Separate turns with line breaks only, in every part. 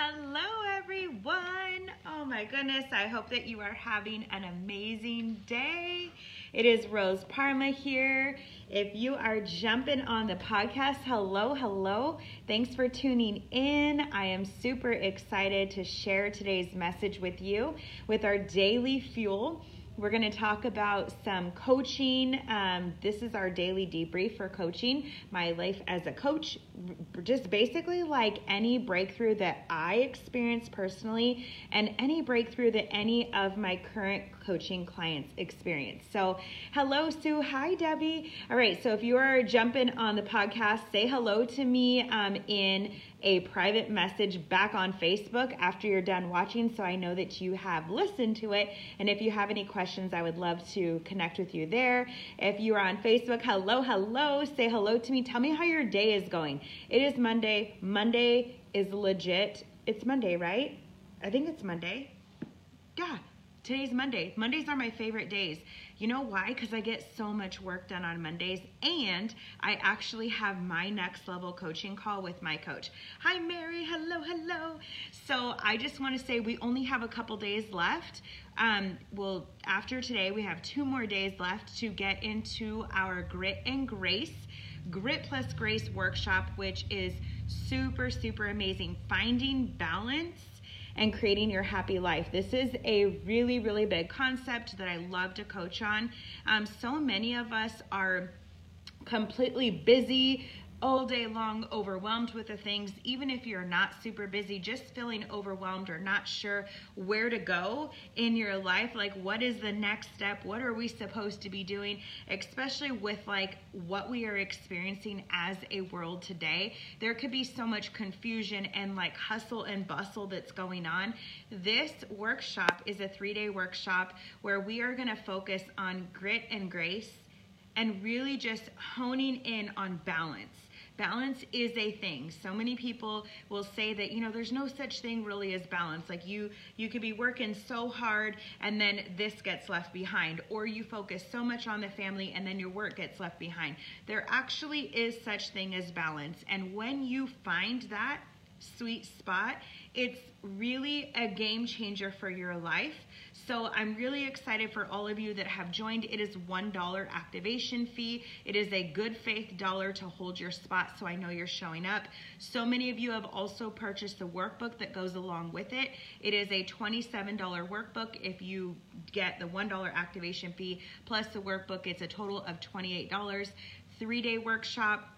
Hello, everyone. Oh my goodness, I hope that you are having an amazing day. It is Rose Parma here. If you are jumping on the podcast, hello, hello. Thanks for tuning in. I am super excited to share today's message with you with our daily fuel. We're going to talk about some coaching. Um, this is our daily debrief for coaching, my life as a coach. Just basically like any breakthrough that I experienced personally, and any breakthrough that any of my current coaching clients experience. So, hello, Sue. Hi, Debbie. All right. So, if you are jumping on the podcast, say hello to me um, in a private message back on Facebook after you're done watching so I know that you have listened to it. And if you have any questions, I would love to connect with you there. If you are on Facebook, hello, hello, say hello to me. Tell me how your day is going. It is Monday. Monday is legit. It's Monday, right? I think it's Monday. Yeah, today's Monday. Mondays are my favorite days. You know why? Because I get so much work done on Mondays, and I actually have my next level coaching call with my coach. Hi, Mary. Hello, hello. So I just want to say we only have a couple days left. Um, well, after today, we have two more days left to get into our Grit and Grace. Grit plus Grace workshop, which is super, super amazing. Finding balance and creating your happy life. This is a really, really big concept that I love to coach on. Um, so many of us are completely busy all day long overwhelmed with the things, even if you're not super busy, just feeling overwhelmed or not sure where to go in your life. Like, what is the next step? What are we supposed to be doing? Especially with like what we are experiencing as a world today. There could be so much confusion and like hustle and bustle that's going on. This workshop is a three day workshop where we are going to focus on grit and grace and really just honing in on balance balance is a thing. So many people will say that you know there's no such thing really as balance. Like you you could be working so hard and then this gets left behind or you focus so much on the family and then your work gets left behind. There actually is such thing as balance. And when you find that sweet spot it's really a game changer for your life so I'm really excited for all of you that have joined. It is $1 activation fee. It is a good faith dollar to hold your spot so I know you're showing up. So many of you have also purchased the workbook that goes along with it. It is a $27 workbook if you get the $1 activation fee plus the workbook. It's a total of $28. Three day workshop.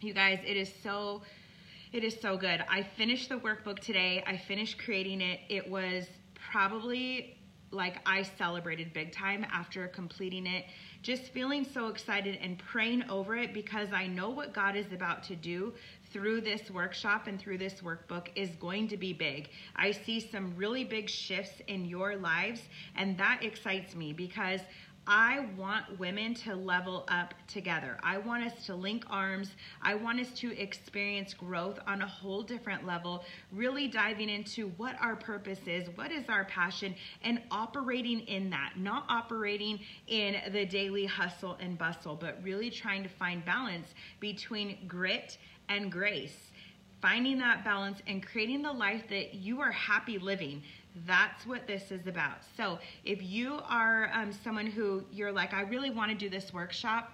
You guys, it is so it is so good. I finished the workbook today. I finished creating it. It was probably like I celebrated big time after completing it. Just feeling so excited and praying over it because I know what God is about to do through this workshop and through this workbook is going to be big. I see some really big shifts in your lives, and that excites me because I want women to level up together. I want us to link arms. I want us to experience growth on a whole different level, really diving into what our purpose is, what is our passion, and operating in that, not operating in the daily hustle and bustle, but really trying to find balance between grit and grace. Finding that balance and creating the life that you are happy living that's what this is about. So if you are um, someone who you're like, I really want to do this workshop,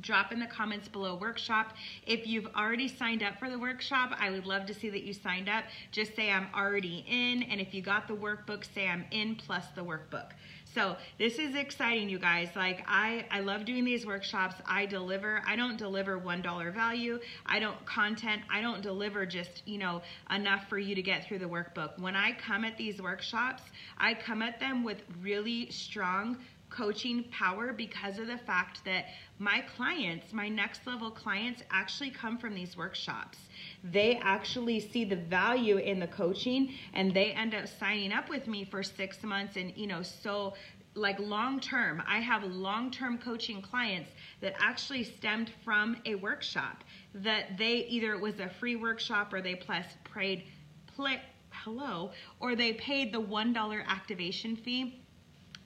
drop in the comments below workshop. If you've already signed up for the workshop, I would love to see that you signed up. Just say I'm already in. And if you got the workbook, say I'm in plus the workbook. So this is exciting, you guys. Like I, I love doing these workshops. I deliver. I don't deliver one dollar value. I don't content. I don't deliver just you know enough for you to get through the workbook. When I come at these workshops, I come at them with really strong coaching power because of the fact that my clients, my next level clients, actually come from these workshops. They actually see the value in the coaching and they end up signing up with me for six months and, you know, so like long term. I have long term coaching clients that actually stemmed from a workshop that they either it was a free workshop or they plus prayed play hello or they paid the $1 activation fee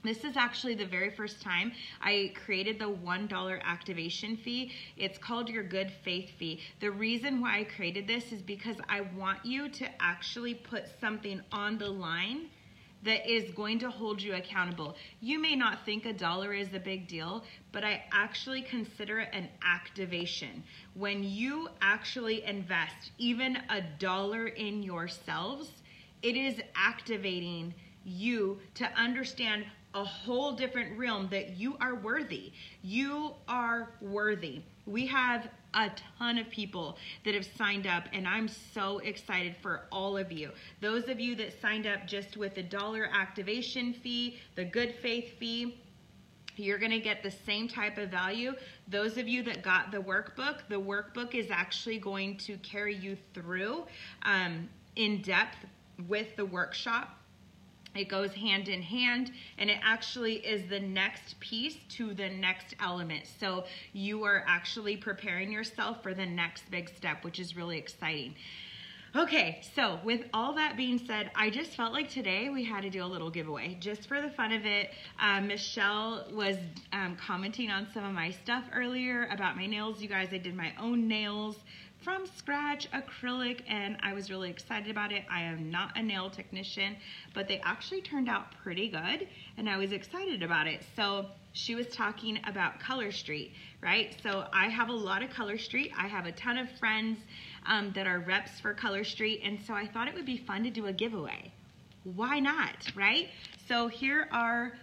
This is actually the very first time I created the $1 activation fee. It's called your good faith fee. The reason why I created this is because I want you to actually put something on the line that is going to hold you accountable. You may not think a dollar is a big deal, but I actually consider it an activation. When you actually invest even a dollar in yourselves, it is activating you to understand a whole different realm that you are worthy. You are worthy. We have a ton of people that have signed up, and I'm so excited for all of you. Those of you that signed up just with the dollar activation fee, the good faith fee, you're going to get the same type of value. Those of you that got the workbook, the workbook is actually going to carry you through um, in depth with the workshop it goes hand in hand and it actually is the next piece to the next element. So you are actually preparing yourself for the next big step, which is really exciting. Okay, so with all that being said, I just felt like today we had to do a little giveaway just for the fun of it. Um, Michelle was um, commenting on some of my stuff earlier about my nails. You guys, I did my own nails from scratch acrylic and I was really excited about it. I am not a nail technician, but they actually turned out pretty good and I was excited about it. So she was talking about Color Street, right? So I have a lot of Color Street. I have a ton of friends um, that are reps for Color Street and so I thought it would be fun to do a giveaway. Why not, right? So here are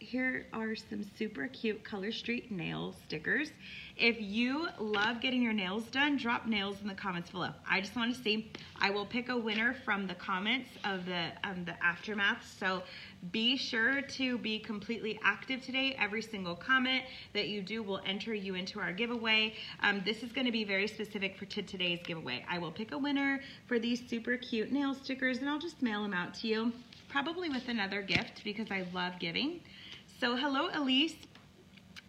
here are some super cute Color Street nail stickers. If you love getting your nails done, drop nails in the comments below. I just want to see. I will pick a winner from the comments of the um, the aftermath. So be sure to be completely active today. Every single comment that you do will enter you into our giveaway. Um, this is going to be very specific for today's giveaway. I will pick a winner for these super cute nail stickers and I'll just mail them out to you, probably with another gift because I love giving. So hello, Elise.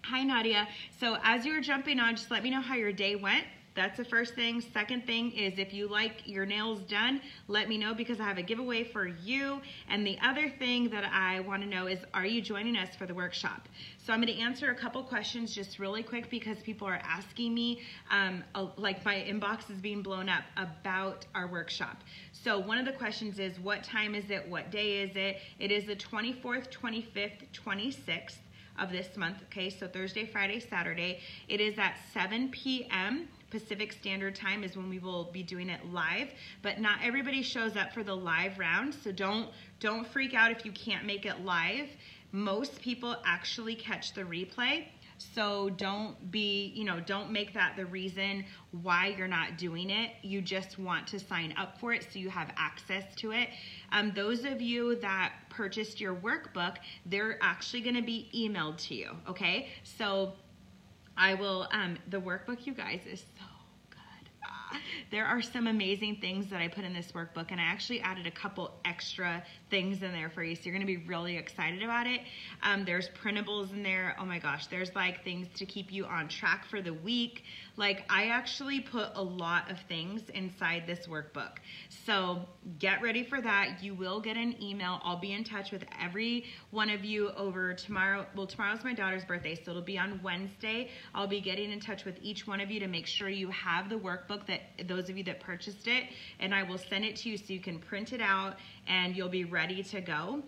Hi, Nadia. So as you were jumping on, just let me know how your day went. That's the first thing. Second thing is if you like your nails done, let me know because I have a giveaway for you. And the other thing that I want to know is are you joining us for the workshop? So I'm going to answer a couple questions just really quick because people are asking me, um, like my inbox is being blown up about our workshop. So one of the questions is what time is it? What day is it? It is the 24th, 25th, 26th of this month. Okay, so Thursday, Friday, Saturday. It is at 7 p.m. Pacific Standard Time is when we will be doing it live, but not everybody shows up for the live round, so don't don't freak out if you can't make it live. Most people actually catch the replay. So don't be, you know, don't make that the reason why you're not doing it. You just want to sign up for it so you have access to it. Um, those of you that purchased your workbook, they're actually going to be emailed to you. Okay. So I will, um, the workbook, you guys, is there are some amazing things that I put in this workbook and I actually added a couple extra things in there for you. So you're gonna be really excited about it. Um, there's printables in there. Oh my gosh, there's like things to keep you on track for the week. Like I actually put a lot of things inside this workbook. So get ready for that. You will get an email. I'll be in touch with every one of you over tomorrow. Well, tomorrow's my daughter's birthday, so it'll be on Wednesday. I'll be getting in touch with each one of you to make sure you have the workbook that those of you that purchased it, and I will send it to you so you can print it out and you'll be ready to go.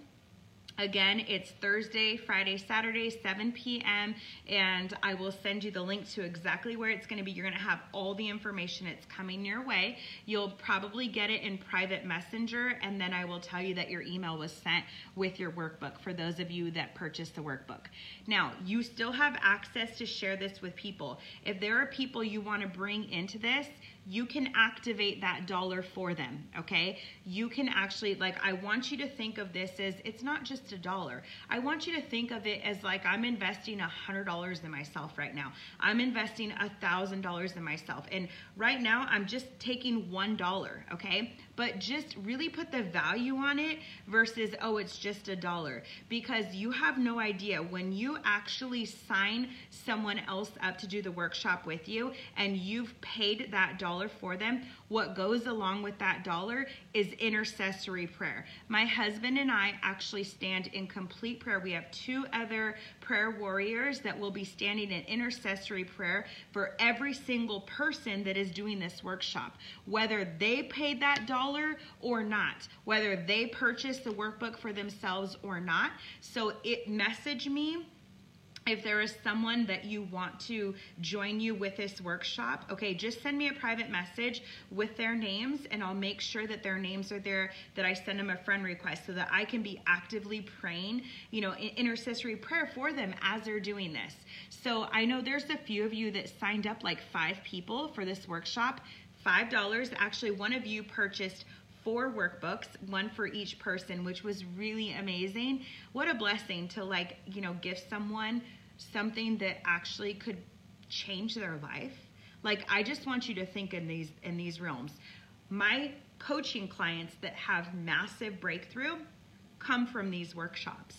Again, it's Thursday, Friday, Saturday, 7 p.m. And I will send you the link to exactly where it's going to be. You're going to have all the information. It's coming your way. You'll probably get it in private messenger. And then I will tell you that your email was sent with your workbook for those of you that purchased the workbook. Now, you still have access to share this with people. If there are people you want to bring into this, you can activate that dollar for them, okay? You can actually, like, I want you to think of this as it's not just a dollar. I want you to think of it as like I'm investing a $100 in myself right now. I'm investing a $1,000 in myself. And right now, I'm just taking $1, okay? But just really put the value on it versus, oh, it's just a dollar. Because you have no idea when you actually sign someone else up to do the workshop with you and you've paid that dollar for them, what goes along with that dollar is intercessory prayer. My husband and I actually stand in complete prayer. We have two other prayer warriors that will be standing in intercessory prayer for every single person that is doing this workshop, whether they paid that dollar or not, whether they purchased the workbook for themselves or not. So it message me if there is someone that you want to join you with this workshop, okay, just send me a private message with their names and I'll make sure that their names are there, that I send them a friend request so that I can be actively praying, you know, intercessory prayer for them as they're doing this. So I know there's a few of you that signed up, like five people for this workshop. $5. Actually, one of you purchased four workbooks, one for each person, which was really amazing. What a blessing to like, you know, give someone something that actually could change their life. Like I just want you to think in these in these realms. My coaching clients that have massive breakthrough come from these workshops.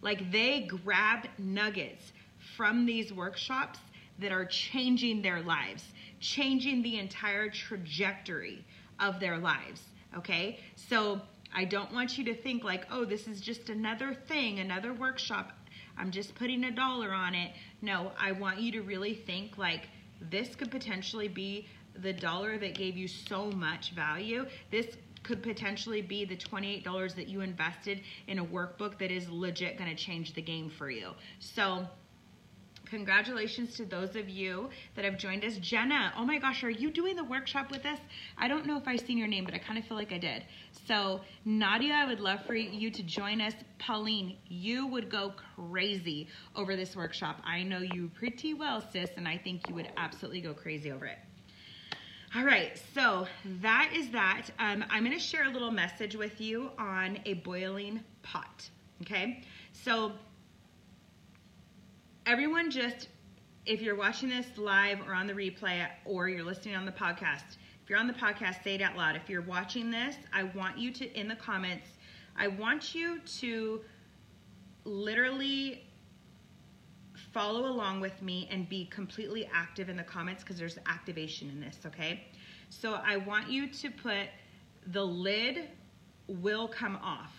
Like they grab nuggets from these workshops that are changing their lives, changing the entire trajectory of their lives okay? So I don't want you to think like, oh, this is just another thing, another workshop. I'm just putting a dollar on it. No, I want you to really think like this could potentially be the dollar that gave you so much value. This could potentially be the $28 that you invested in a workbook that is legit going to change the game for you. So, Congratulations to those of you that have joined us. Jenna, oh my gosh, are you doing the workshop with us? I don't know if I've seen your name, but I kind of feel like I did. So, Nadia, I would love for you to join us. Pauline, you would go crazy over this workshop. I know you pretty well, sis, and I think you would absolutely go crazy over it. All right, so that is that. Um, I'm going to share a little message with you on a boiling pot. Okay, so everyone just if you're watching this live or on the replay or you're listening on the podcast if you're on the podcast say it out loud. If you're watching this i want you to in the comments i want you to literally follow along with me and be completely active in the comments because there's activation in this okay? So i want you to put the lid will come off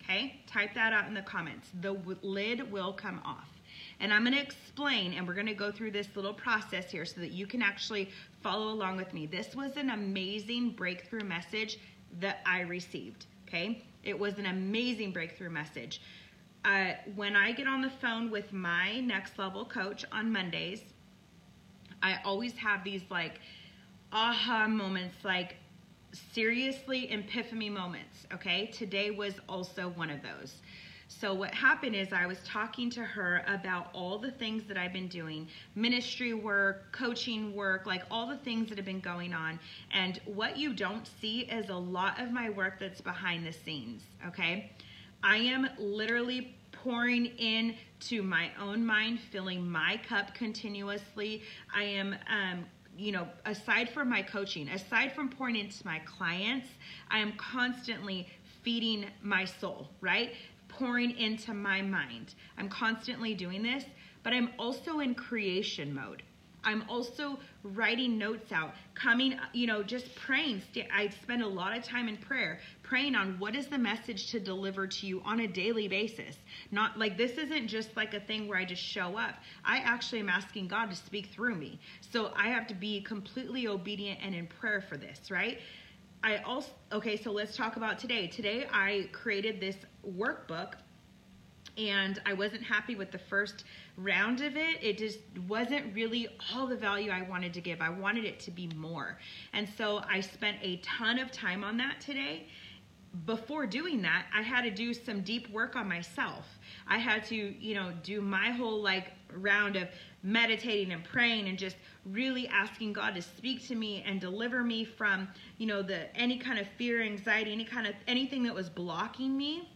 okay? Type that out in the comments. The lid will come off and I'm going to explain, and we're going to go through this little process here so that you can actually follow along with me. This was an amazing breakthrough message that I received. Okay, it was an amazing breakthrough message. Uh, when I get on the phone with my next level coach on Mondays, I always have these like aha moments, like seriously epiphany moments. Okay, today was also one of those. So what happened is I was talking to her about all the things that I've been doing, ministry work, coaching work, like all the things that have been going on. And what you don't see is a lot of my work that's behind the scenes, okay? I am literally pouring in to my own mind, filling my cup continuously. I am um, you know, aside from my coaching, aside from pouring into my clients, I am constantly feeding my soul, right? Pouring into my mind. I'm constantly doing this, but I'm also in creation mode. I'm also writing notes out, coming, you know, just praying. I spend a lot of time in prayer, praying on what is the message to deliver to you on a daily basis. Not like this isn't just like a thing where I just show up. I actually am asking God to speak through me. So I have to be completely obedient and in prayer for this, right? I also, okay, so let's talk about today. Today I created this workbook and I wasn't happy with the first round of it. It just wasn't really all the value I wanted to give. I wanted it to be more. And so I spent a ton of time on that today. Before doing that, I had to do some deep work on myself. I had to, you know, do my whole like round of meditating and praying and just really asking God to speak to me and deliver me from, you know, the any kind of fear, anxiety, any kind of anything that was blocking me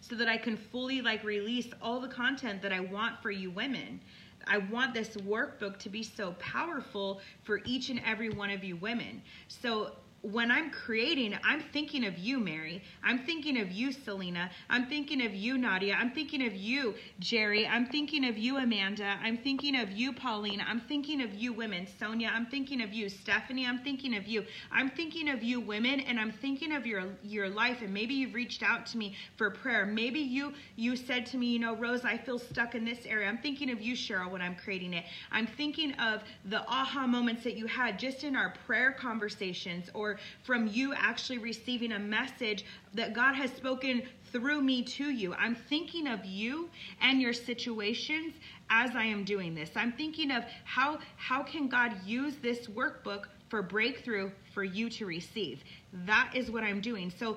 so that I can fully like release all the content that I want for you women. I want this workbook to be so powerful for each and every one of you women. So when I'm creating, I'm thinking of you, Mary. I'm thinking of you, Selena. I'm thinking of you, Nadia. I'm thinking of you, Jerry. I'm thinking of you, Amanda. I'm thinking of you, Pauline. I'm thinking of you, women. Sonia, I'm thinking of you. Stephanie, I'm thinking of you. I'm thinking of you, women, and I'm thinking of your your life. And maybe you've reached out to me for prayer. Maybe you you said to me, you know, Rose, I feel stuck in this area. I'm thinking of you, Cheryl, when I'm creating it. I'm thinking of the aha moments that you had just in our prayer conversations or from you actually receiving a message that God has spoken through me to you. I'm thinking of you and your situations as I am doing this. I'm thinking of how how can God use this workbook for breakthrough for you to receive. That is what I'm doing. So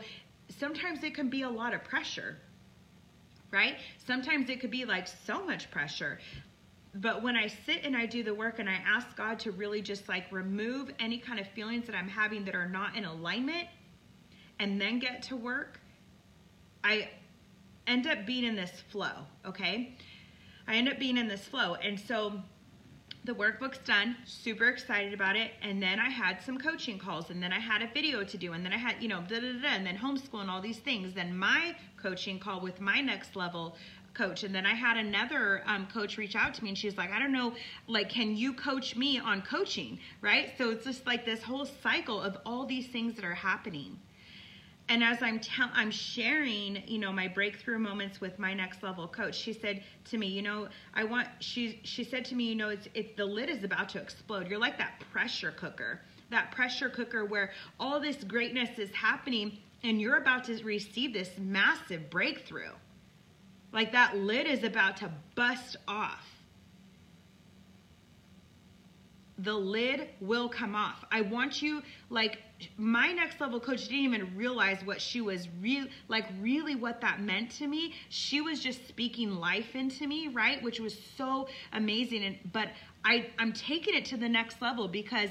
sometimes it can be a lot of pressure. Right? Sometimes it could be like so much pressure but when I sit and I do the work and I ask God to really just like remove any kind of feelings that I'm having that are not in alignment and then get to work, I end up being in this flow, okay? I end up being in this flow. And so the workbook's done, super excited about it. And then I had some coaching calls, and then I had a video to do, and then I had, you know, da da da, and then homeschool and all these things. Then my coaching call with my next level coach. And then i had another um, coach reach out to me and she's like i don't know like can you coach me on coaching? Right? So it's just like this whole cycle of all these things that are happening. And as i'm tell i'm sharing you know my breakthrough moments with my next level coach she said to me you know i want she she said to me you know it's it the lid is about to explode. You're like that pressure cooker that pressure cooker where all this greatness is happening and you're about to receive this massive breakthrough like that lid is about to bust off. The lid will come off. I want you, like, my next level coach didn't even realize what she was real like really what that meant to me she was just speaking life into me right which was so amazing and but i i'm taking it to the next level because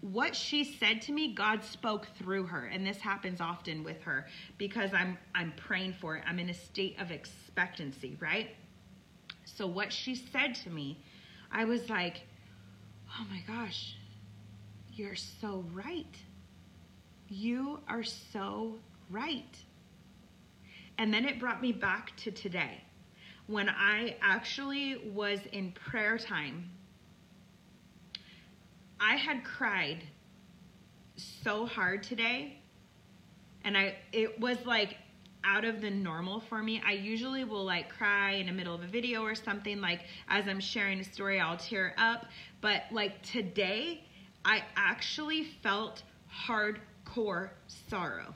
what she said to me god spoke through her. And this happens often with her because i'm i'm praying for it. I'm in a state of expectancy right? So what she said to me i was like oh my gosh you're so right. You are so right. And then it brought me back to today when i actually was in prayer time I had cried so hard today and I it was like out of the normal for me. I usually will like cry in the middle of a video or something like as I'm sharing a story I'll tear up, but like today I actually felt hardcore sorrow.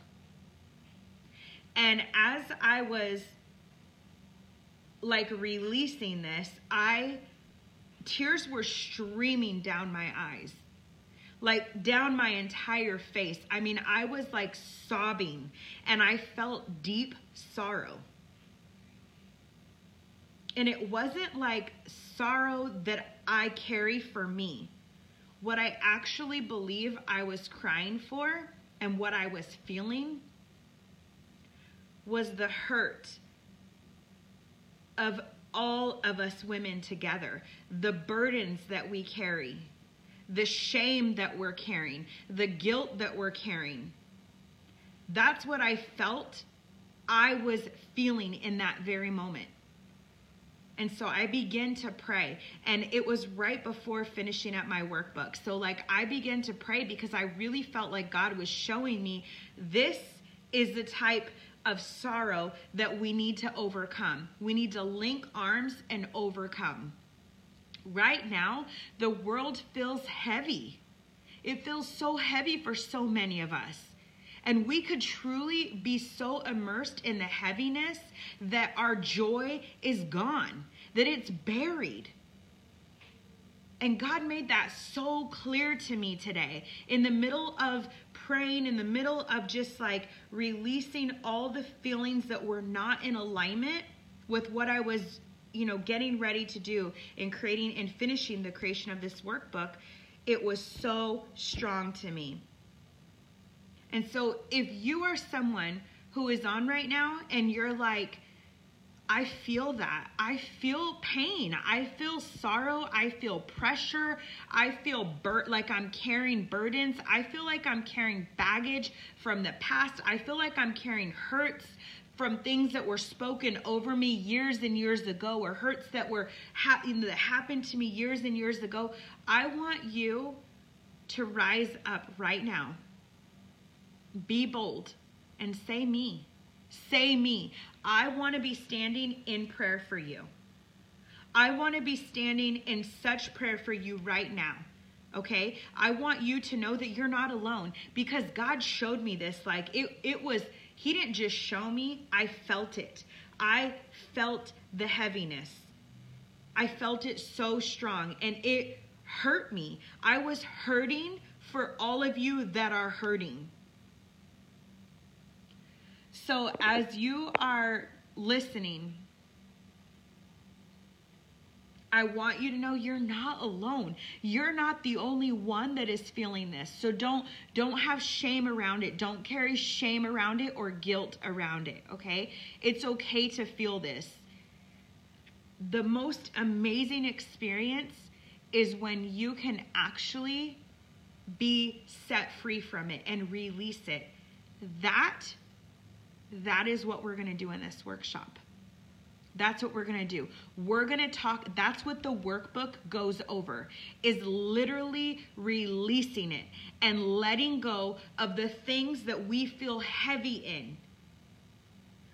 And as I was like releasing this, I tears were streaming down my eyes like down my entire face. I mean, I was like sobbing and I felt deep sorrow. And it wasn't like sorrow that I carry for me. What I actually believe I was crying for and what I was feeling was the hurt of all of us women together, the burdens that we carry, the shame that we're carrying, the guilt that we're carrying. That's what I felt I was feeling in that very moment. And so I began to pray. And it was right before finishing up my workbook. So, like, I began to pray because I really felt like God was showing me this is the type of sorrow that we need to overcome. We need to link arms and overcome. Right now, the world feels heavy. It feels so heavy for so many of us. And we could truly be so immersed in the heaviness that our joy is gone, that it's buried. And God made that so clear to me today. In the middle of praying, in the middle of just like releasing all the feelings that were not in alignment with what I was, you know, getting ready to do in creating and finishing the creation of this workbook, it was so strong to me. And so if you are someone who is on right now and you're like, I feel that. I feel pain. I feel sorrow. I feel pressure. I feel bur- like I'm carrying burdens. I feel like I'm carrying baggage from the past. I feel like I'm carrying hurts from things that were spoken over me years and years ago or hurts that were ha- that happened to me years and years ago. I want you to rise up right now. Be bold and say me. Say me. I want to be standing in prayer for you. I want to be standing in such prayer for you right now. Okay? I want you to know that you're not alone because God showed me this. Like it, it was, He didn't just show me, I felt it. I felt the heaviness. I felt it so strong and it hurt me. I was hurting for all of you that are hurting. So, as you are listening, I want you to know you're not alone. You're not the only one that is feeling this. So don't don't have shame around it. Don't carry shame around it or guilt around it, okay? It's okay to feel this. The most amazing experience is when you can actually be set free from it and release it. That that is what we're going to do in this workshop. That's what we're going to do. We're going to talk that's what the workbook goes over is literally releasing it and letting go of the things that we feel heavy in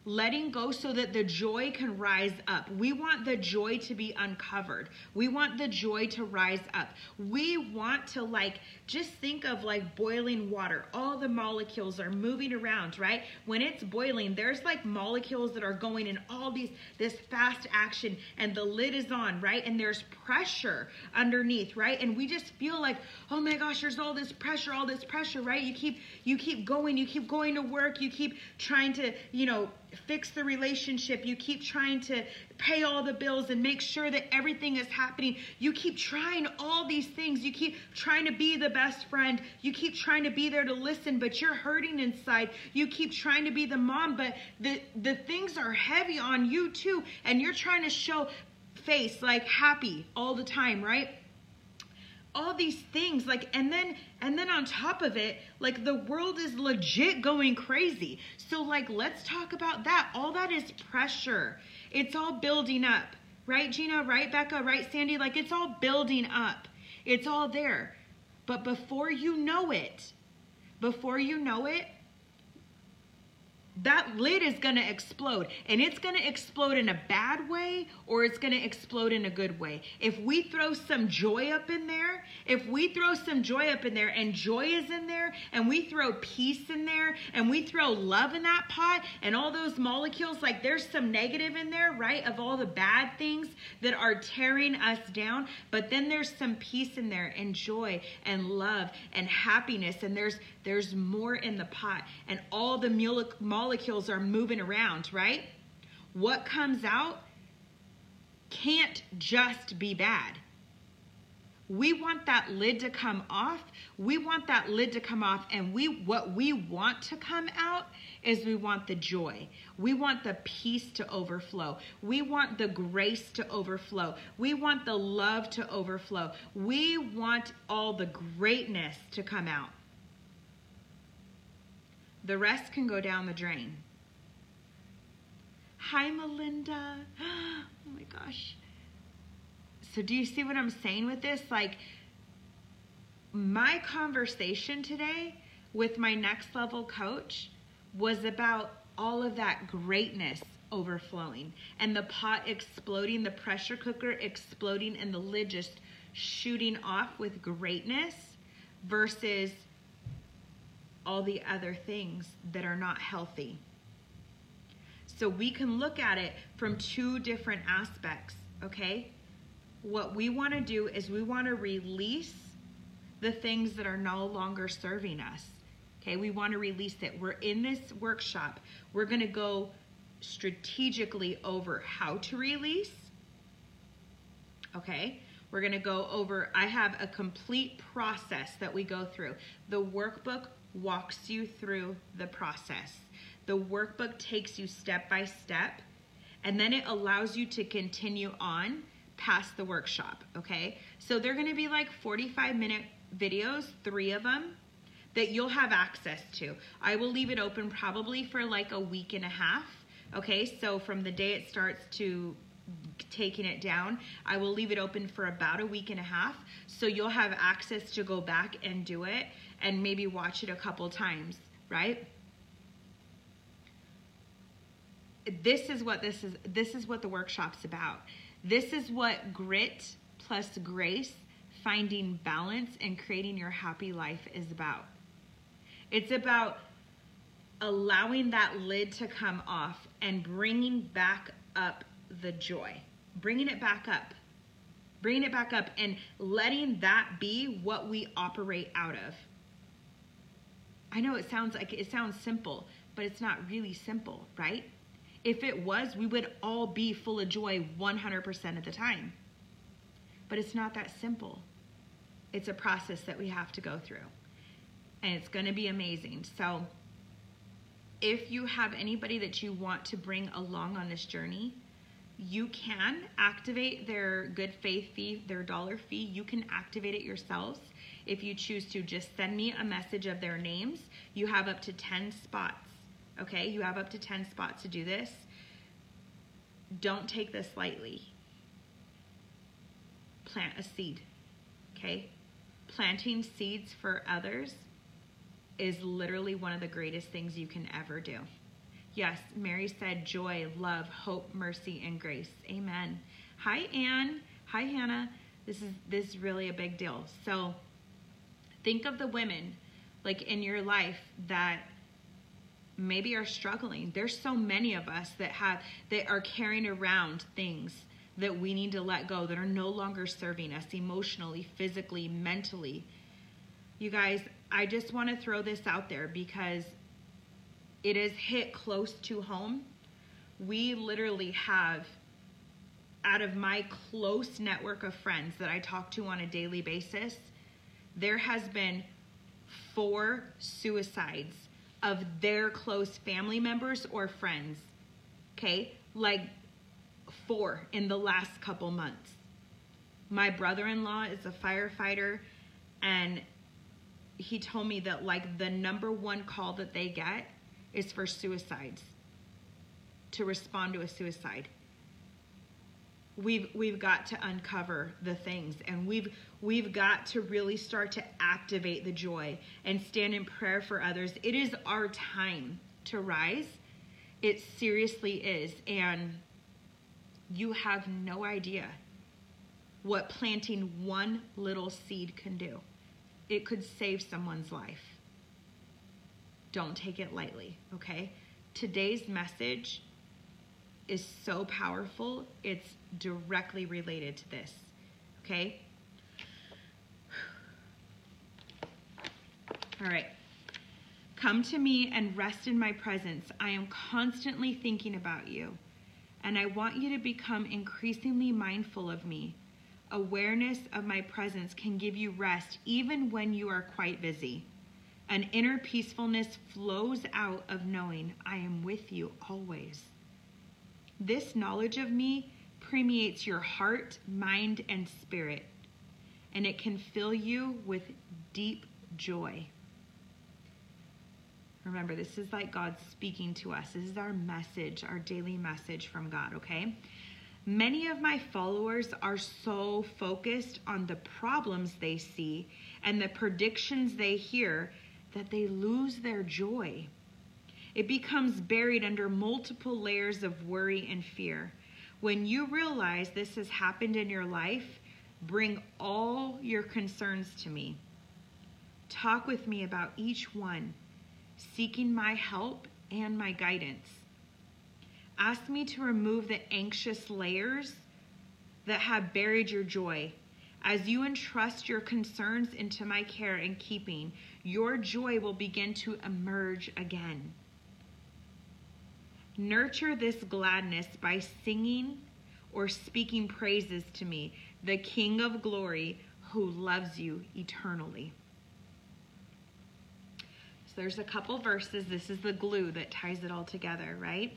letting go so that the joy can rise up. We want the joy to be uncovered. We want the joy to rise up. We want to like just think of like boiling water. All the molecules are moving around, right? When it's boiling, there's like molecules that are going in all these this fast action and the lid is on, right? And there's pressure underneath, right? And we just feel like, "Oh my gosh, there's all this pressure, all this pressure," right? You keep you keep going, you keep going to work, you keep trying to, you know, fix the relationship. You keep trying to pay all the bills and make sure that everything is happening. You keep trying all these things. You keep trying to be the best friend. You keep trying to be there to listen, but you're hurting inside. You keep trying to be the mom, but the the things are heavy on you too, and you're trying to show face like happy all the time, right? all these things like and then and then on top of it like the world is legit going crazy. So like let's talk about that. All that is pressure. It's all building up. Right gina? Right becca? Right sandy? Like it's all building up. It's all there. But before you know it before you know it that lid is to explode and it's to explode in a bad way or it's to explode in a good way. If we throw some joy up in there, if we throw some joy up in there and joy is in there and we throw peace in there and we throw love in that pot and all those molecules, like there's some negative in there, right? Of all the bad things that are tearing us down, but then there's some peace in there and joy and love and happiness and there's there's more in the pot and all the molecules are moving around, right? What comes out can't just be bad. We want that lid to come off. We want that lid to come off and we what we want to come out is we want the joy. We want the peace to overflow. We want the grace to overflow. We want the love to overflow. We want all the greatness to come out. The rest can go down the drain. Hi, Melinda. Oh my gosh. So, do you see what I'm saying with this? Like, my conversation today with my next level coach was about all of that greatness overflowing and the pot exploding, the pressure cooker exploding, and the lid just shooting off with greatness versus all the other things that are not healthy. So we can look at it from two different aspects, okay? What we want to do is we want to release the things that are no longer serving us. Okay, we want to release it. We're in this workshop. We're going to go strategically over how to release. Okay, we're going to go over, I have a complete process that we go through. The workbook walks you through the process. The workbook takes you step by step And then it allows you to continue on past the workshop, okay? So they're gonna be like 45 minute videos, three of them, that you'll have access to. I will leave it open probably for like a week and a half, okay? So from the day it starts to taking it down, I will leave it open for about a week and a half. So you'll have access to go back and do it and maybe watch it a couple times, right? This is what this is this is what the workshop's about. This is what grit plus grace, finding balance and creating your happy life is about. It's about allowing that lid to come off and bringing back up the joy, bringing it back up, bringing it back up, and letting that be what we operate out of. I know it sounds like it sounds simple, but it's not really simple, right? If it was, we would all be full of joy 100% of the time. But it's not that simple. It's a process that we have to go through. And it's going to be amazing. So, if you have anybody that you want to bring along on this journey, you can activate their good faith fee, their dollar fee. You can activate it yourselves if you choose to. Just send me a message of their names. You have up to 10 spots. Okay, you have up to 10 spots to do this. Don't take this lightly. Plant a seed. Okay, planting seeds for others is literally one of the greatest things you can ever do. Yes, Mary said joy, love, hope, mercy, and grace. Amen. Hi, Anne. Hi, Hannah. This is this is really a big deal. So think of the women like in your life that maybe are struggling. There's so many of us that have that are carrying around things that we need to let go that are no longer serving us emotionally, physically, mentally. You guys, I just want to throw this out there because it is hit close to home. We literally have, out of my close network of friends that I talk to on a daily basis, there has been four suicides of their close family members or friends. Okay? Like four in the last couple months. My brother in law is a firefighter, and he told me that, like, the number one call that they get is for suicides to respond to a suicide we've we've got to uncover the things. And we've we've got to really start to activate the joy and stand in prayer for others. It is our time to rise. It seriously is. And you have no idea what planting one little seed can do. It could save someone's life. Don't take it lightly, okay? Today's message is so powerful, it's directly related to this, okay? All right. Come to me and rest in my presence. I am constantly thinking about you, and I want you to become increasingly mindful of me. Awareness of my presence can give you rest even when you are quite busy. An inner peacefulness flows out of knowing I am with you always. This knowledge of me permeates your heart, mind, and spirit, and it can fill you with deep joy. Remember, this is like God speaking to us. This is our message, our daily message from God, okay? Many of my followers are so focused on the problems they see and the predictions they hear that they lose their joy. It becomes buried under multiple layers of worry and fear. When you realize this has happened in your life, bring all your concerns to me. Talk with me about each one, seeking my help and my guidance. Ask me to remove the anxious layers that have buried your joy. As you entrust your concerns into my care and keeping, your joy will begin to emerge again. Nurture this gladness by singing or speaking praises to me, the King of glory who loves you eternally. So there's a couple verses. This is the glue that ties it all together, right?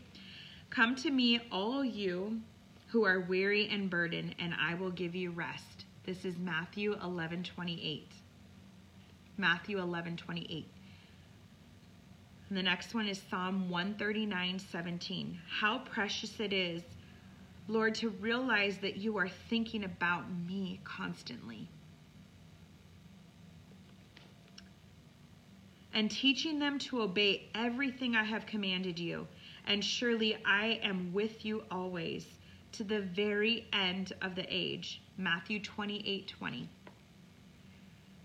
Come to me, all you who are weary and burdened, and I will give you rest. This is Matthew 11 28. Matthew 11 28. And the next one is Psalm 139 17. How precious it is, Lord, to realize that you are thinking about me constantly. And teaching them to obey everything I have commanded you. And surely I am with you always to the very end of the age. Matthew 28 20.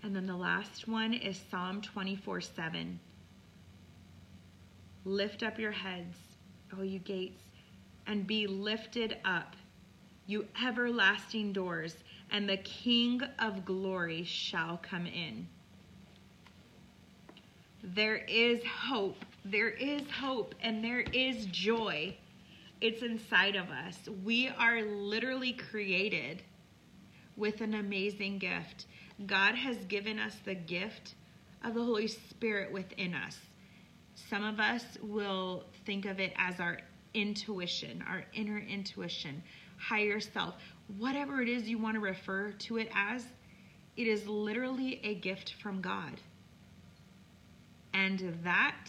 And then the last one is Psalm 24 7. Lift up your heads, O you gates, and be lifted up, you everlasting doors, and the King of glory shall come in. There is hope. There is hope, and there is joy it's inside of us. We are literally created with an amazing gift. God has given us the gift of the Holy Spirit within us. Some of us will think of it as our intuition, our inner intuition, higher self, whatever it is you want to refer to it as. It is literally a gift from God. And that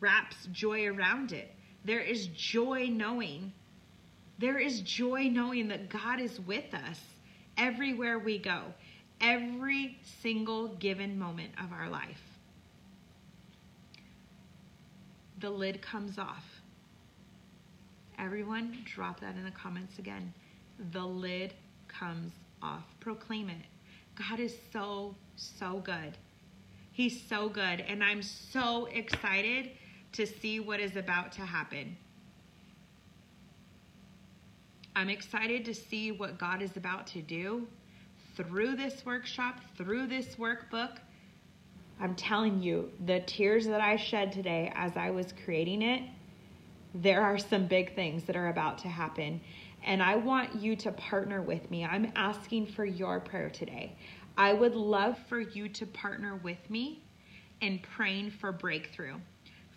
wraps joy around it. There is joy knowing. There is joy knowing that God is with us everywhere we go, every single given moment of our life. The lid comes off. Everyone, drop that in the comments again. The lid comes off. Proclaim it. God is so, so good. He's so good. And I'm so excited to see what is about to happen. I'm excited to see what God is about to do through this workshop, through this workbook. I'm telling you, the tears that I shed today as I was creating it, there are some big things that are about to happen. And I want you to partner with me. I'm asking for your prayer today. I would love for you to partner with me in praying for breakthrough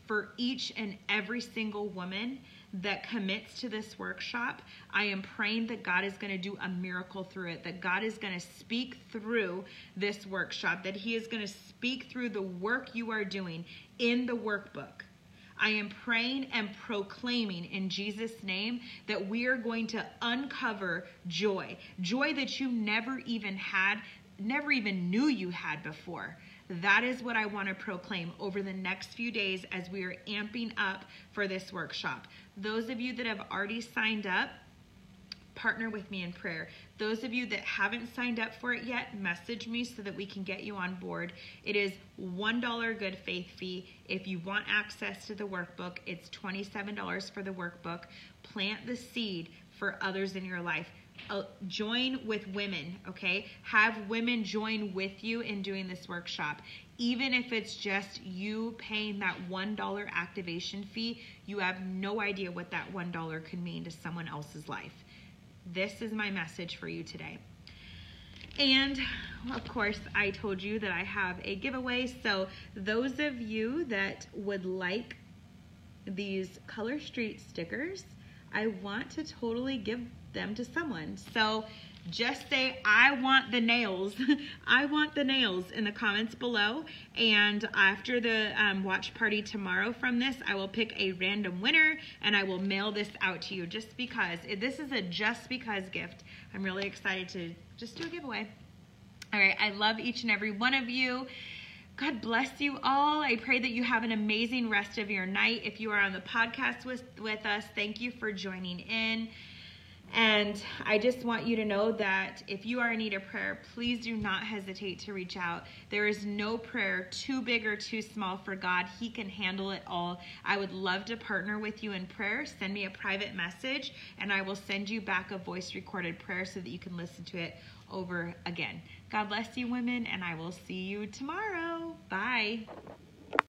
for each and every single woman that commits to this workshop, I am praying that God is going to do a miracle through it, that God is going to speak through this workshop, that He is going to speak through the work you are doing in the workbook. I am praying and proclaiming in Jesus' name that we are going to uncover joy, joy that you never even had, never even knew you had before. That is what I want to proclaim over the next few days as we are amping up for this workshop. Those of you that have already signed up, partner with me in prayer. Those of you that haven't signed up for it yet, message me so that we can get you on board. It is $1 good faith fee. If you want access to the workbook, it's $27 for the workbook. Plant the seed for others in your life uh, join with women, okay? Have women join with you in doing this workshop. Even if it's just you paying that $1 activation fee, you have no idea what that $1 could mean to someone else's life. This is my message for you today. And of course, I told you that I have a giveaway. So, those of you that would like these Color Street stickers, I want to totally give them to someone. So just say, I want the nails. I want the nails in the comments below. And after the um, watch party tomorrow from this, I will pick a random winner and I will mail this out to you just because. This is a just because gift. I'm really excited to just do a giveaway. All right, I love each and every one of you. God bless you all. I pray that you have an amazing rest of your night. If you are on the podcast with, with us, thank you for joining in. And I just want you to know that if you are in need of prayer, please do not hesitate to reach out. There is no prayer too big or too small for God. He can handle it all. I would love to partner with you in prayer. Send me a private message, and I will send you back a voice recorded prayer so that you can listen to it over again. God bless you, women, and I will see you tomorrow. Bye.